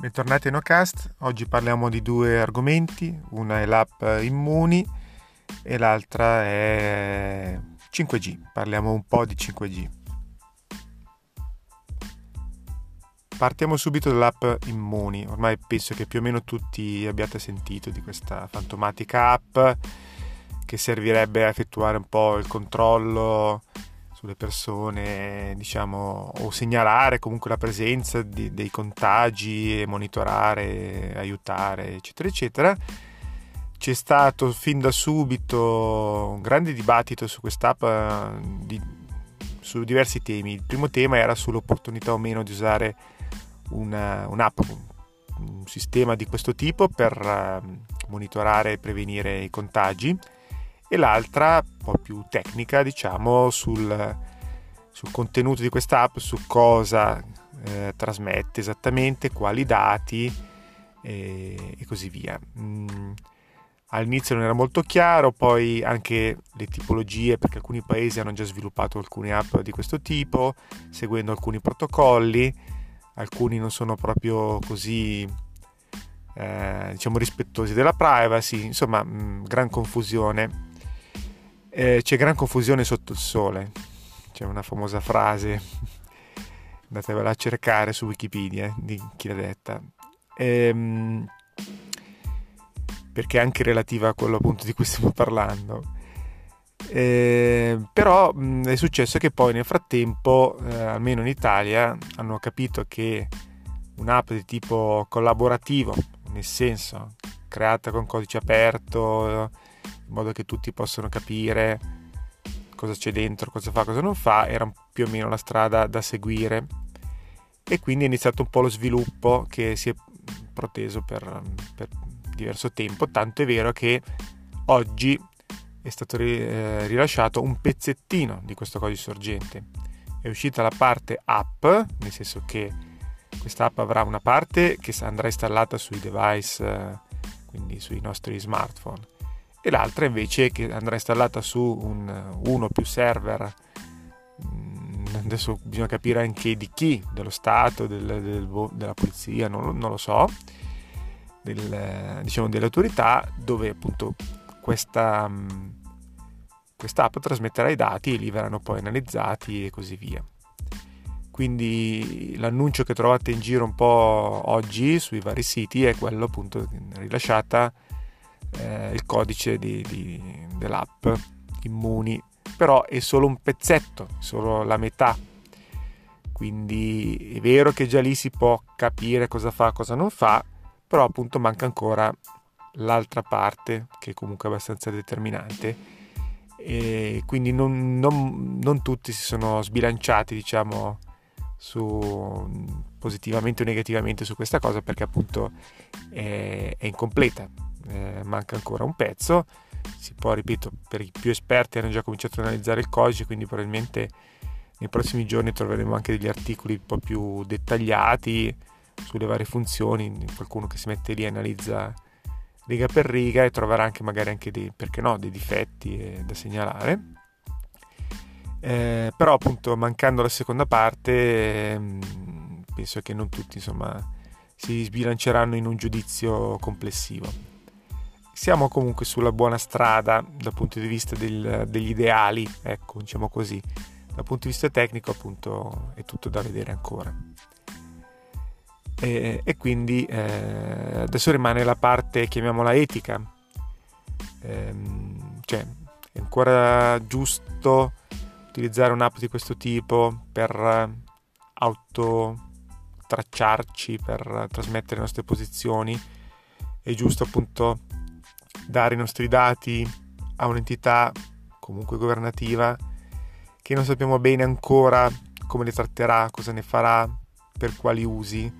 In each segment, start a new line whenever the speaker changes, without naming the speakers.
Bentornati a NoCast, oggi parliamo di due argomenti, una è l'app Immuni e l'altra è 5G, parliamo un po' di 5G. Partiamo subito dall'app Immuni, ormai penso che più o meno tutti abbiate sentito di questa fantomatica app che servirebbe a effettuare un po' il controllo sulle persone, diciamo, o segnalare comunque la presenza di, dei contagi monitorare, aiutare, eccetera, eccetera. C'è stato fin da subito un grande dibattito su quest'app eh, di, su diversi temi. Il primo tema era sull'opportunità o meno di usare una, un'app, un sistema di questo tipo per uh, monitorare e prevenire i contagi e l'altra un po' più tecnica diciamo sul, sul contenuto di questa app, su cosa eh, trasmette esattamente, quali dati e, e così via. Mm, all'inizio non era molto chiaro, poi anche le tipologie, perché alcuni paesi hanno già sviluppato alcune app di questo tipo, seguendo alcuni protocolli, alcuni non sono proprio così eh, diciamo rispettosi della privacy, insomma, mh, mm, gran confusione eh, c'è gran confusione sotto il sole. C'è una famosa frase, andatevela a cercare su Wikipedia eh, di chi l'ha detta. Ehm, perché è anche relativa a quello appunto di cui stiamo parlando. Eh, però mh, è successo che poi nel frattempo, eh, almeno in Italia, hanno capito che un'app di tipo collaborativo, nel senso creata con codice aperto, in modo che tutti possano capire cosa c'è dentro, cosa fa, cosa non fa, era più o meno la strada da seguire e quindi è iniziato un po' lo sviluppo che si è proteso per, per diverso tempo, tanto è vero che oggi è stato eh, rilasciato un pezzettino di questo codice sorgente. È uscita la parte app, nel senso che questa app avrà una parte che andrà installata sui device, eh, quindi sui nostri smartphone, e l'altra invece che andrà installata su un, uno o più server. Mm, adesso bisogna capire anche di chi dello Stato, del, del, della polizia non, non lo so del, diciamo delle autorità dove appunto questa mm, questa app trasmetterà i dati e li verranno poi analizzati e così via. Quindi l'annuncio che trovate in giro un po' oggi sui vari siti è quello appunto rilasciata eh, il codice di, di, dell'app Immuni, però è solo un pezzetto, solo la metà. Quindi è vero che già lì si può capire cosa fa, cosa non fa, però appunto manca ancora l'altra parte che è comunque abbastanza determinante e quindi non, non, non tutti si sono sbilanciati diciamo su, positivamente o negativamente su questa cosa perché appunto è, è incompleta eh, manca ancora un pezzo. Si può, ripeto, per i più esperti hanno già cominciato ad analizzare il codice, quindi probabilmente nei prossimi giorni troveremo anche degli articoli un po' più dettagliati sulle varie funzioni, qualcuno che si mette lì e analizza riga per riga e troverà anche magari anche dei, perché no, dei difetti eh, da segnalare. Eh, però appunto mancando la seconda parte eh, penso che non tutti insomma si sbilanceranno in un giudizio complessivo siamo comunque sulla buona strada dal punto di vista del, degli ideali, ecco, diciamo così. Dal punto di vista tecnico, appunto, è tutto da vedere ancora. E, e quindi eh, adesso rimane la parte, chiamiamola etica. Ehm, cioè, è ancora giusto utilizzare un'app di questo tipo per autotracciarci, per trasmettere le nostre posizioni. È giusto appunto dare i nostri dati a un'entità comunque governativa che non sappiamo bene ancora come li tratterà, cosa ne farà, per quali usi.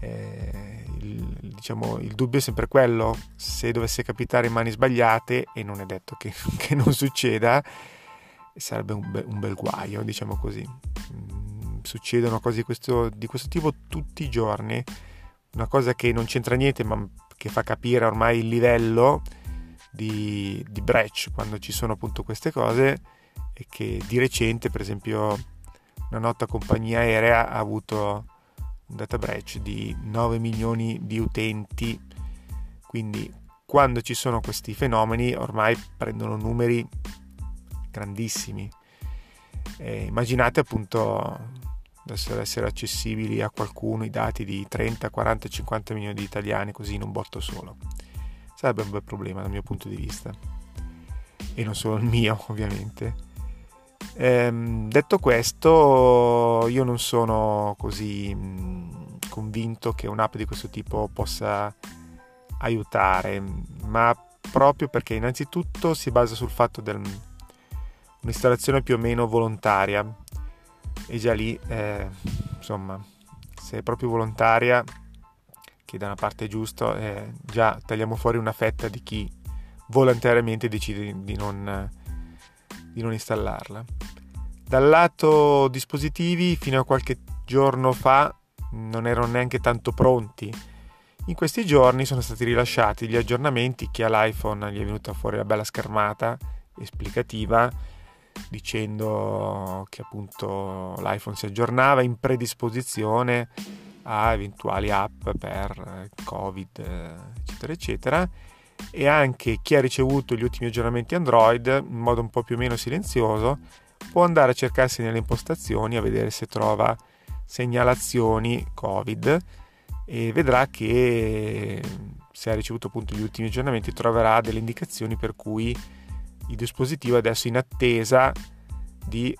Eh, il, diciamo, il dubbio è sempre quello, se dovesse capitare in mani sbagliate, e non è detto che, che non succeda, sarebbe un, be, un, bel guaio, diciamo così. Mm, succedono cose di questo, di questo tipo tutti i giorni, una cosa che non c'entra niente, ma che fa capire ormai il livello di, di Brecht quando ci sono appunto queste cose e che di recente per esempio una nota compagnia aerea ha avuto un data breach di 9 milioni di utenti, quindi quando ci sono questi fenomeni ormai prendono numeri grandissimi. E immaginate appunto adesso essere accessibili a qualcuno i dati di 30, 40, 50 milioni di italiani così in un botto solo. Sarebbe un bel problema dal mio punto di vista. E non solo il mio, ovviamente. Ehm, detto questo, io non sono così convinto che un'app di questo tipo possa aiutare, ma proprio perché innanzitutto si basa sul fatto dell'installazione più o meno volontaria e già lì, eh, insomma, se è proprio volontaria, che da una parte è giusto, eh, già tagliamo fuori una fetta di chi volontariamente decide di non, di non installarla. Dal lato dispositivi, fino a qualche giorno fa non erano neanche tanto pronti. In questi giorni sono stati rilasciati gli aggiornamenti che all'iPhone gli è venuta fuori la bella schermata esplicativa dicendo che appunto l'iPhone si aggiornava in predisposizione a eventuali app per Covid, eccetera, eccetera. E anche chi ha ricevuto gli ultimi aggiornamenti Android in modo un po' più o meno silenzioso può andare a cercarsi nelle impostazioni a vedere se trova segnalazioni Covid e vedrà che se ha ricevuto appunto gli ultimi aggiornamenti troverà delle indicazioni per cui il dispositivo adesso in attesa di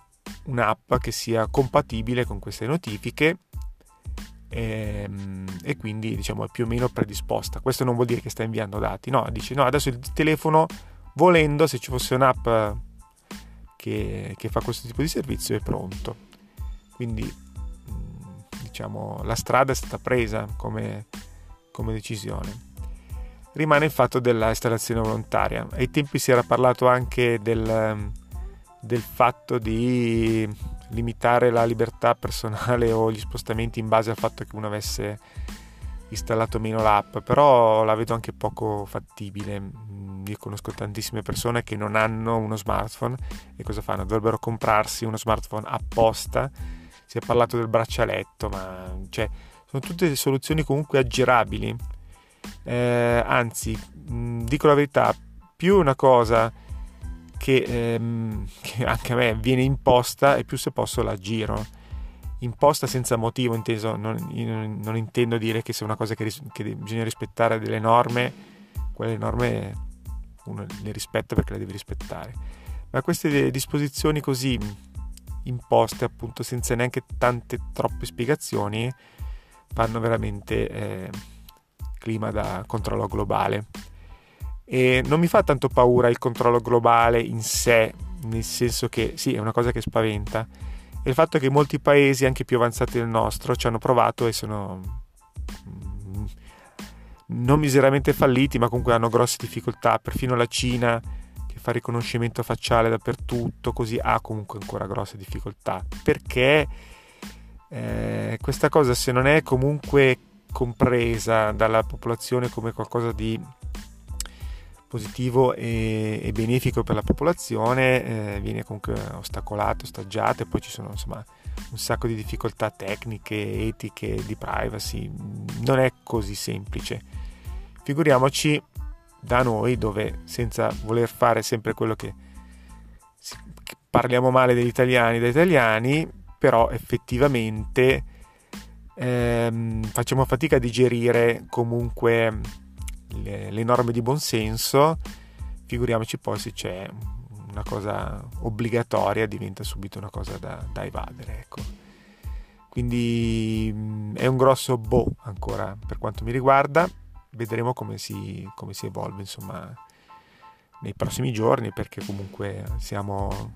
un'app che sia compatibile con queste notifiche e, ehm, e, quindi diciamo è più o meno predisposta. Questo non vuol dire che sta inviando dati, no, dice no, adesso il telefono volendo se ci fosse un'app che, che fa questo tipo di servizio è pronto. Quindi mm, diciamo la strada è stata presa come, come decisione rimane il fatto della installazione volontaria. Ai tempi si era parlato anche del, del fatto di limitare la libertà personale o gli spostamenti in base al fatto che uno avesse installato meno l'app, però la vedo anche poco fattibile. Mm, io conosco tantissime persone che non hanno uno smartphone e cosa fanno? Dovrebbero comprarsi uno smartphone apposta. Si è parlato del braccialetto, ma cioè, sono tutte soluzioni comunque aggirabili eh, anzi, mh, dico la verità, più una cosa che, ehm, che, anche a me viene imposta e più se posso la giro. Imposta senza motivo, inteso, non, non intendo dire che è una cosa che, che bisogna rispettare delle norme, quelle norme uno le rispetta perché le deve rispettare. Ma queste disposizioni così imposte appunto senza neanche tante troppe spiegazioni fanno veramente eh, clima da controllo globale. E non mi fa tanto paura il controllo globale in sé, nel senso che sì, è una cosa che spaventa. E il fatto che molti paesi, anche più avanzati del nostro, ci hanno provato e sono mm, non miseramente falliti, ma comunque hanno grosse difficoltà. Perfino la Cina, che fa riconoscimento facciale dappertutto, così ha comunque ancora grosse difficoltà. Perché eh, questa cosa, se non è comunque compresa dalla popolazione come qualcosa di positivo e, e benefico per la popolazione, eh, viene comunque ostacolato, ostaggiato e poi ci sono insomma un sacco di difficoltà tecniche, etiche, di privacy. Non è così semplice. Figuriamoci da noi dove senza voler fare sempre quello che parliamo male degli italiani da italiani, però effettivamente ehm, facciamo fatica a digerire comunque le, le norme di buonsenso, figuriamoci poi se c'è una cosa obbligatoria diventa subito una cosa da, da evadere. Ecco. Quindi mm, è un grosso boh ancora per quanto mi riguarda. Vedremo come si, come si evolve insomma nei prossimi giorni perché comunque siamo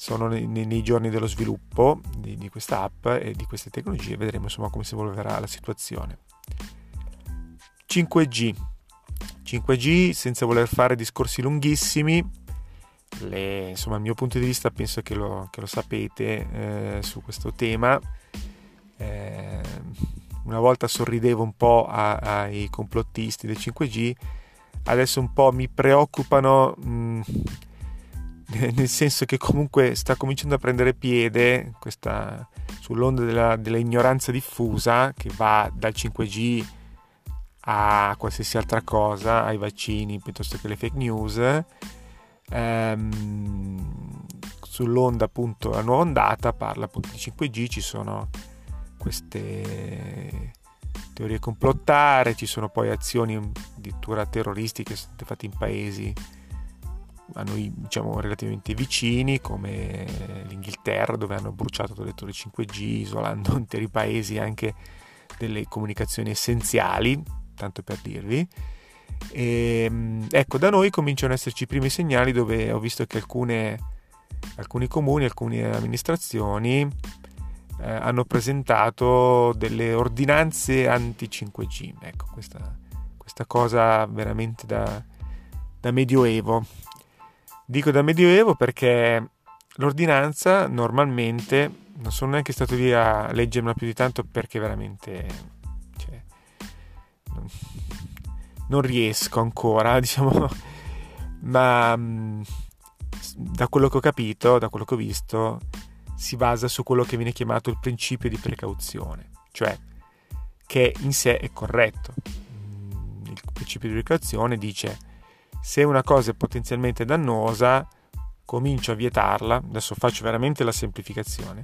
sono nei, nei, giorni dello sviluppo di, di questa app e di queste tecnologie vedremo insomma come si evolverà la situazione. 5G 5G senza voler fare discorsi lunghissimi le, insomma il mio punto di vista penso che lo, che lo sapete eh, su questo tema. Eh, una volta sorridevo un po' a, ai complottisti del 5G adesso un po' mi preoccupano mh, nel senso che comunque sta cominciando a prendere piede questa, sull'onda della, dell'ignoranza diffusa che va dal 5G a qualsiasi altra cosa, ai vaccini piuttosto che le fake news. Ehm, sull'onda appunto la nuova ondata parla appunto di 5G, ci sono queste teorie complottare, ci sono poi azioni addirittura terroristiche state fatte in paesi a noi diciamo relativamente vicini come l'Inghilterra dove hanno bruciato le torri 5G isolando interi paesi anche delle comunicazioni essenziali tanto per dirvi. E, ehm, ecco da noi cominciano ad esserci i primi segnali dove ho visto che alcune, alcuni comuni alcune amministrazioni eh, hanno presentato delle ordinanze anti 5G ecco questa, questa cosa veramente da, da medioevo Dico da Medioevo perché l'ordinanza normalmente non sono neanche stato lì a leggermela più di tanto perché veramente cioè, non, riesco ancora, diciamo, ma mm, da quello che ho capito, da quello che ho visto, si basa su quello che viene chiamato il principio di precauzione, cioè che in sé è corretto. Mm, il principio di precauzione dice se una cosa è potenzialmente dannosa, comincio a vietarla. Adesso faccio veramente la semplificazione.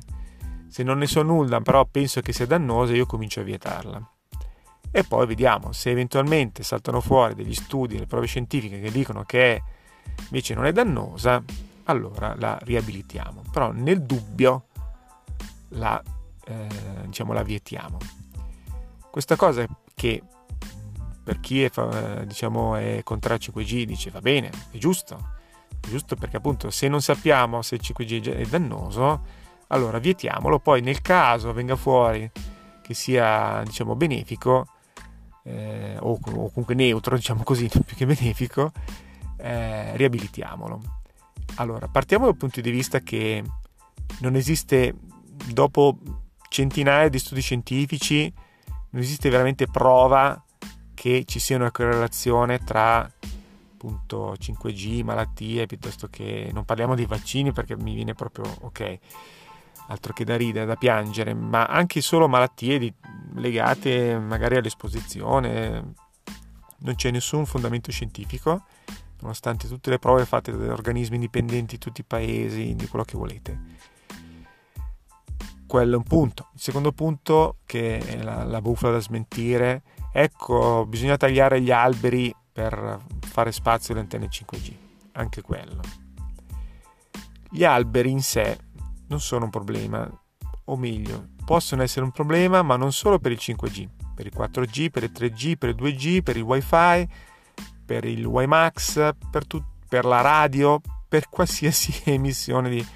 Se non ne so nulla, però penso che sia dannosa, io comincio a vietarla. E poi vediamo se eventualmente saltano fuori degli studi, le prove scientifiche che dicono che invece non è dannosa, allora la riabilitiamo. Però nel dubbio la, eh, diciamo, la vietiamo. Questa cosa che per chi è, diciamo, è contrario al 5G dice va bene, è giusto, è giusto perché appunto se non sappiamo se il 5G è dannoso, allora vietiamolo, poi nel caso venga fuori che sia diciamo benefico eh, o, o, comunque neutro, diciamo così, più che benefico, eh, riabilitiamolo. Allora, partiamo dal punto di vista che non esiste, dopo centinaia di studi scientifici, non esiste veramente prova che ci sia una correlazione tra appunto 5G, malattie, piuttosto che non parliamo dei vaccini perché mi viene proprio ok, altro che da ridere, da piangere, ma anche solo malattie di, legate magari all'esposizione, non c'è nessun fondamento scientifico, nonostante tutte le prove fatte da organismi indipendenti di tutti i paesi, di quello che volete. Quello è un punto. Il secondo punto, che è la, la bufala da smentire, Ecco, bisogna tagliare gli alberi per fare spazio alle antenne 5G, anche quello. Gli alberi in sé non sono un problema, o meglio, possono essere un problema, ma non solo per il 5G, per il 4G, per il 3G, per il 2G, per il WiFi, per il WiMAX, per, tut- per la radio, per qualsiasi emissione di,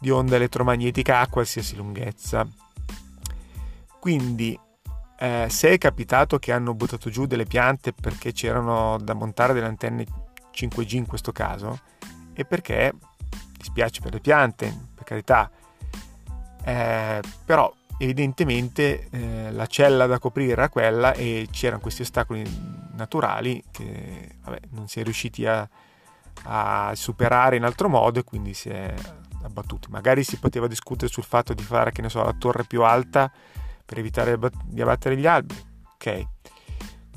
di onda elettromagnetica a qualsiasi lunghezza. Quindi eh, se è capitato che hanno buttato giù delle piante perché c'erano da montare delle antenne 5G in questo caso, è perché dispiace per le piante, per carità, eh, però evidentemente eh, la cella da coprire era quella e c'erano questi ostacoli naturali che vabbè, non si è riusciti a, a, superare in altro modo e quindi si è abbattuti. Magari si poteva discutere sul fatto di fare, che ne so, la torre più alta per evitare di abbattere gli alberi. Ok.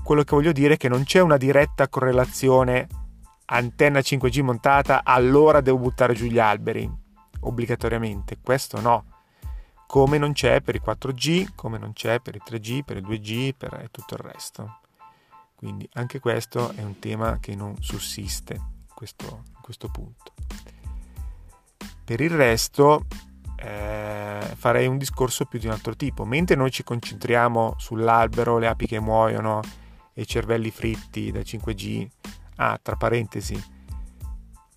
Quello che voglio dire è che non c'è una diretta correlazione antenna 5G montata, allora devo buttare giù gli alberi obbligatoriamente. Questo no. Come non c'è per il 4G, come non c'è per il 3G, per il 2G per, tutto il resto. Quindi anche questo è un tema che non sussiste in questo, in questo punto. Per il resto, eh, farei un discorso più di un altro tipo. Mentre noi ci concentriamo sull'albero, le api che muoiono e i cervelli fritti da 5G, ah, tra parentesi,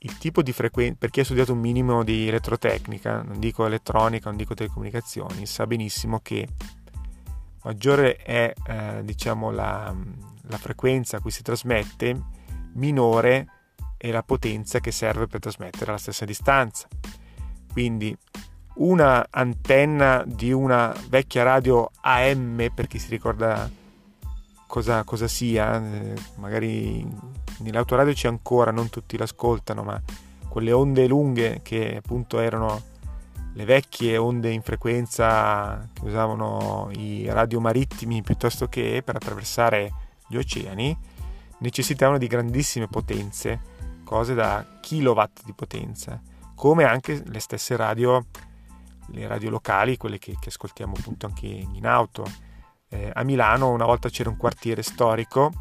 il tipo di frequenza, per chi ha studiato un minimo di elettrotecnica, non dico elettronica, non dico telecomunicazioni, sa benissimo che maggiore è eh, diciamo la, la frequenza a cui si trasmette, minore è la potenza che serve per trasmettere alla stessa distanza. Quindi una antenna di una vecchia radio AM per chi si ricorda cosa, cosa sia, eh, magari nell'autoradio c'è ancora, non tutti l'ascoltano, ma quelle onde lunghe che appunto erano le vecchie onde in frequenza che usavano i radio marittimi piuttosto che per attraversare gli oceani, necessitavano di grandissime potenze, cose da kilowatt di potenza, come anche le stesse radio, le radio locali, quelle che, che ascoltiamo appunto anche in auto. Eh, a Milano una volta c'era un quartiere storico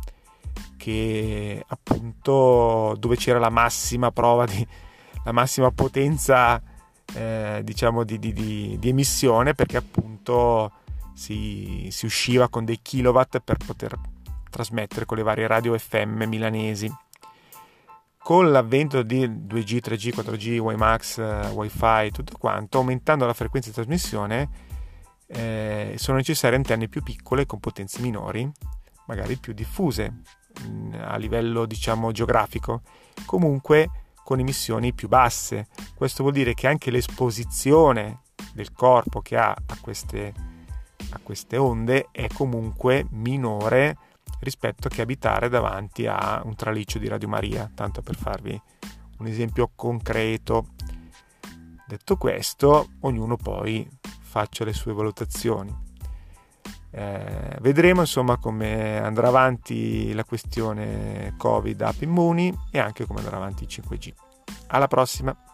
che appunto dove c'era la massima prova di la massima potenza eh, diciamo di, di, di, di, emissione perché appunto si, si, usciva con dei kilowatt per poter trasmettere con le varie radio FM milanesi. Con l'avvento di 2G, 3G, 4G, WiMAX, WiFi, tutto quanto, aumentando la frequenza di trasmissione, eh, sono necessarie antenne più piccole con potenze minori, magari più diffuse mh, mm, a livello diciamo geografico. Comunque con emissioni più basse. Questo vuol dire che anche l'esposizione del corpo che ha a queste, a queste onde è comunque minore rispetto che abitare davanti a un traliccio di Radio Maria, tanto per farvi un esempio concreto. Detto questo, ognuno poi faccia le sue valutazioni. Eh, vedremo insomma come andrà avanti la questione Covid app immuni e anche come andrà avanti il 5G. Alla prossima!